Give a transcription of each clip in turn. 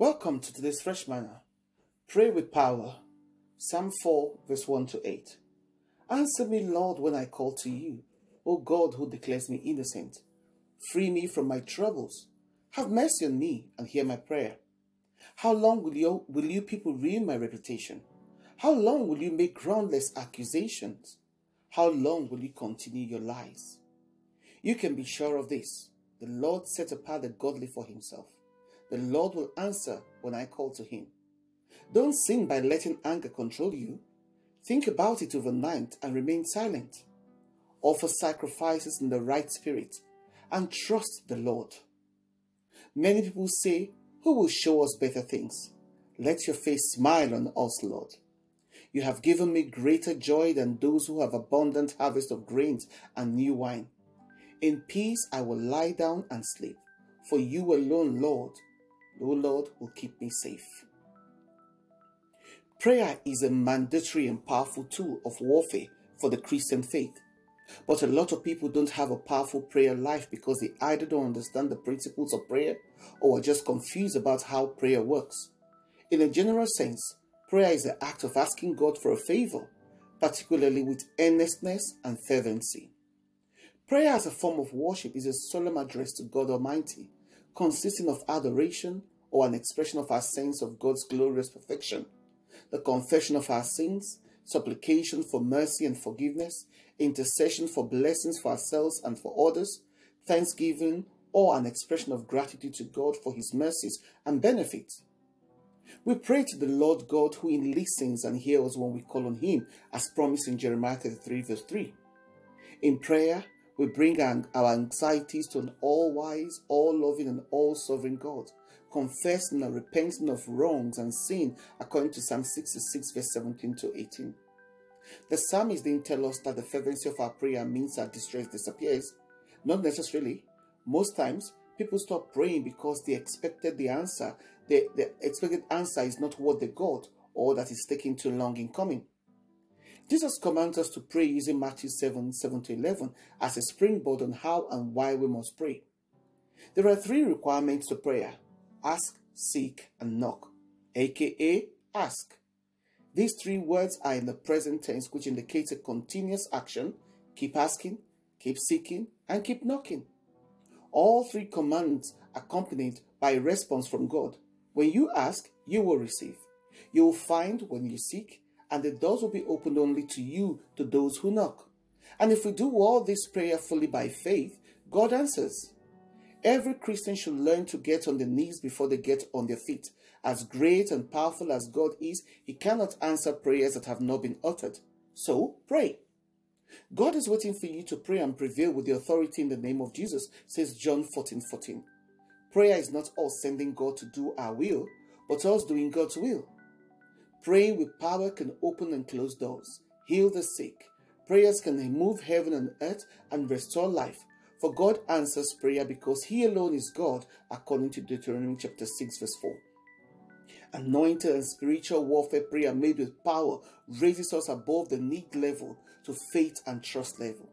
Welcome to today's Fresh Manna. Pray with power. Psalm 4, verse 1 to 8. Answer me, Lord, when I call to you, O God who declares me innocent. Free me from my troubles. Have mercy on me and hear my prayer. How long will you, will you people ruin my reputation? How long will you make groundless accusations? How long will you continue your lies? You can be sure of this. The Lord set apart the godly for himself. The Lord will answer when I call to him. Don't sin by letting anger control you. Think about it overnight and remain silent. Offer sacrifices in the right spirit and trust the Lord. Many people say, Who will show us better things? Let your face smile on us, Lord. You have given me greater joy than those who have abundant harvest of grains and new wine. In peace I will lie down and sleep, for you alone, Lord, O Lord, will keep me safe. Prayer is a mandatory and powerful tool of warfare for the Christian faith. But a lot of people don't have a powerful prayer life because they either don't understand the principles of prayer or are just confused about how prayer works. In a general sense, prayer is the act of asking God for a favor, particularly with earnestness and fervency. Prayer as a form of worship is a solemn address to God Almighty, consisting of adoration or an expression of our sense of God's glorious perfection, the confession of our sins, supplication for mercy and forgiveness, intercession for blessings for ourselves and for others, thanksgiving, or an expression of gratitude to God for his mercies and benefits. We pray to the Lord God who listens and hears when we call on him, as promised in Jeremiah 33, verse 3. In prayer, we bring our anxieties to an all wise, all loving, and all sovereign God, confessing and repenting of wrongs and sin, according to Psalm 66, verse 17 to 18. The psalmist didn't tell us that the fervency of our prayer means our distress disappears. Not necessarily. Most times, people stop praying because they expected the answer. The, the expected answer is not what they got or that is taking too long in coming. Jesus commands us to pray using Matthew 7 7 to 11 as a springboard on how and why we must pray. There are three requirements to prayer ask, seek, and knock, aka ask. These three words are in the present tense, which indicates a continuous action keep asking, keep seeking, and keep knocking. All three commands accompanied by a response from God. When you ask, you will receive. You will find when you seek, and the doors will be opened only to you, to those who knock. And if we do all this prayerfully by faith, God answers. Every Christian should learn to get on their knees before they get on their feet. As great and powerful as God is, He cannot answer prayers that have not been uttered. So pray. God is waiting for you to pray and prevail with the authority in the name of Jesus, says John 14 14. Prayer is not us sending God to do our will, but us doing God's will. Praying with power can open and close doors, heal the sick. Prayers can move heaven and earth and restore life. For God answers prayer because He alone is God, according to Deuteronomy chapter 6, verse 4. Anointed and spiritual warfare prayer made with power raises us above the need level to faith and trust level.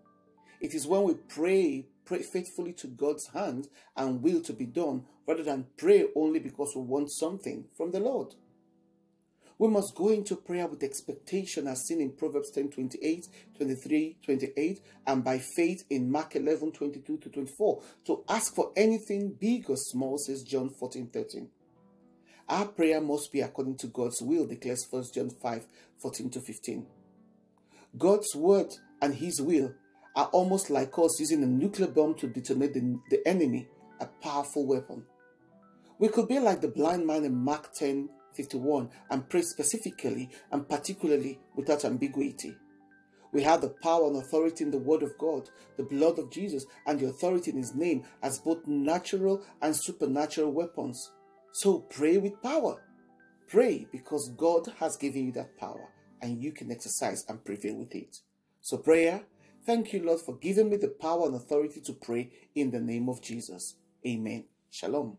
It is when we pray, pray faithfully to God's hand and will to be done, rather than pray only because we want something from the Lord. We must go into prayer with expectation as seen in Proverbs 10 28, 23, 28, and by faith in Mark 11 22 to 24 to ask for anything big or small, says John 14 13. Our prayer must be according to God's will, declares 1 John 5 14 to 15. God's word and his will are almost like us using a nuclear bomb to detonate the, the enemy, a powerful weapon. We could be like the blind man in Mark 10 51 and pray specifically and particularly without ambiguity. We have the power and authority in the Word of God, the blood of Jesus, and the authority in His name as both natural and supernatural weapons. So pray with power. Pray because God has given you that power and you can exercise and prevail with it. So, prayer, thank you, Lord, for giving me the power and authority to pray in the name of Jesus. Amen. Shalom.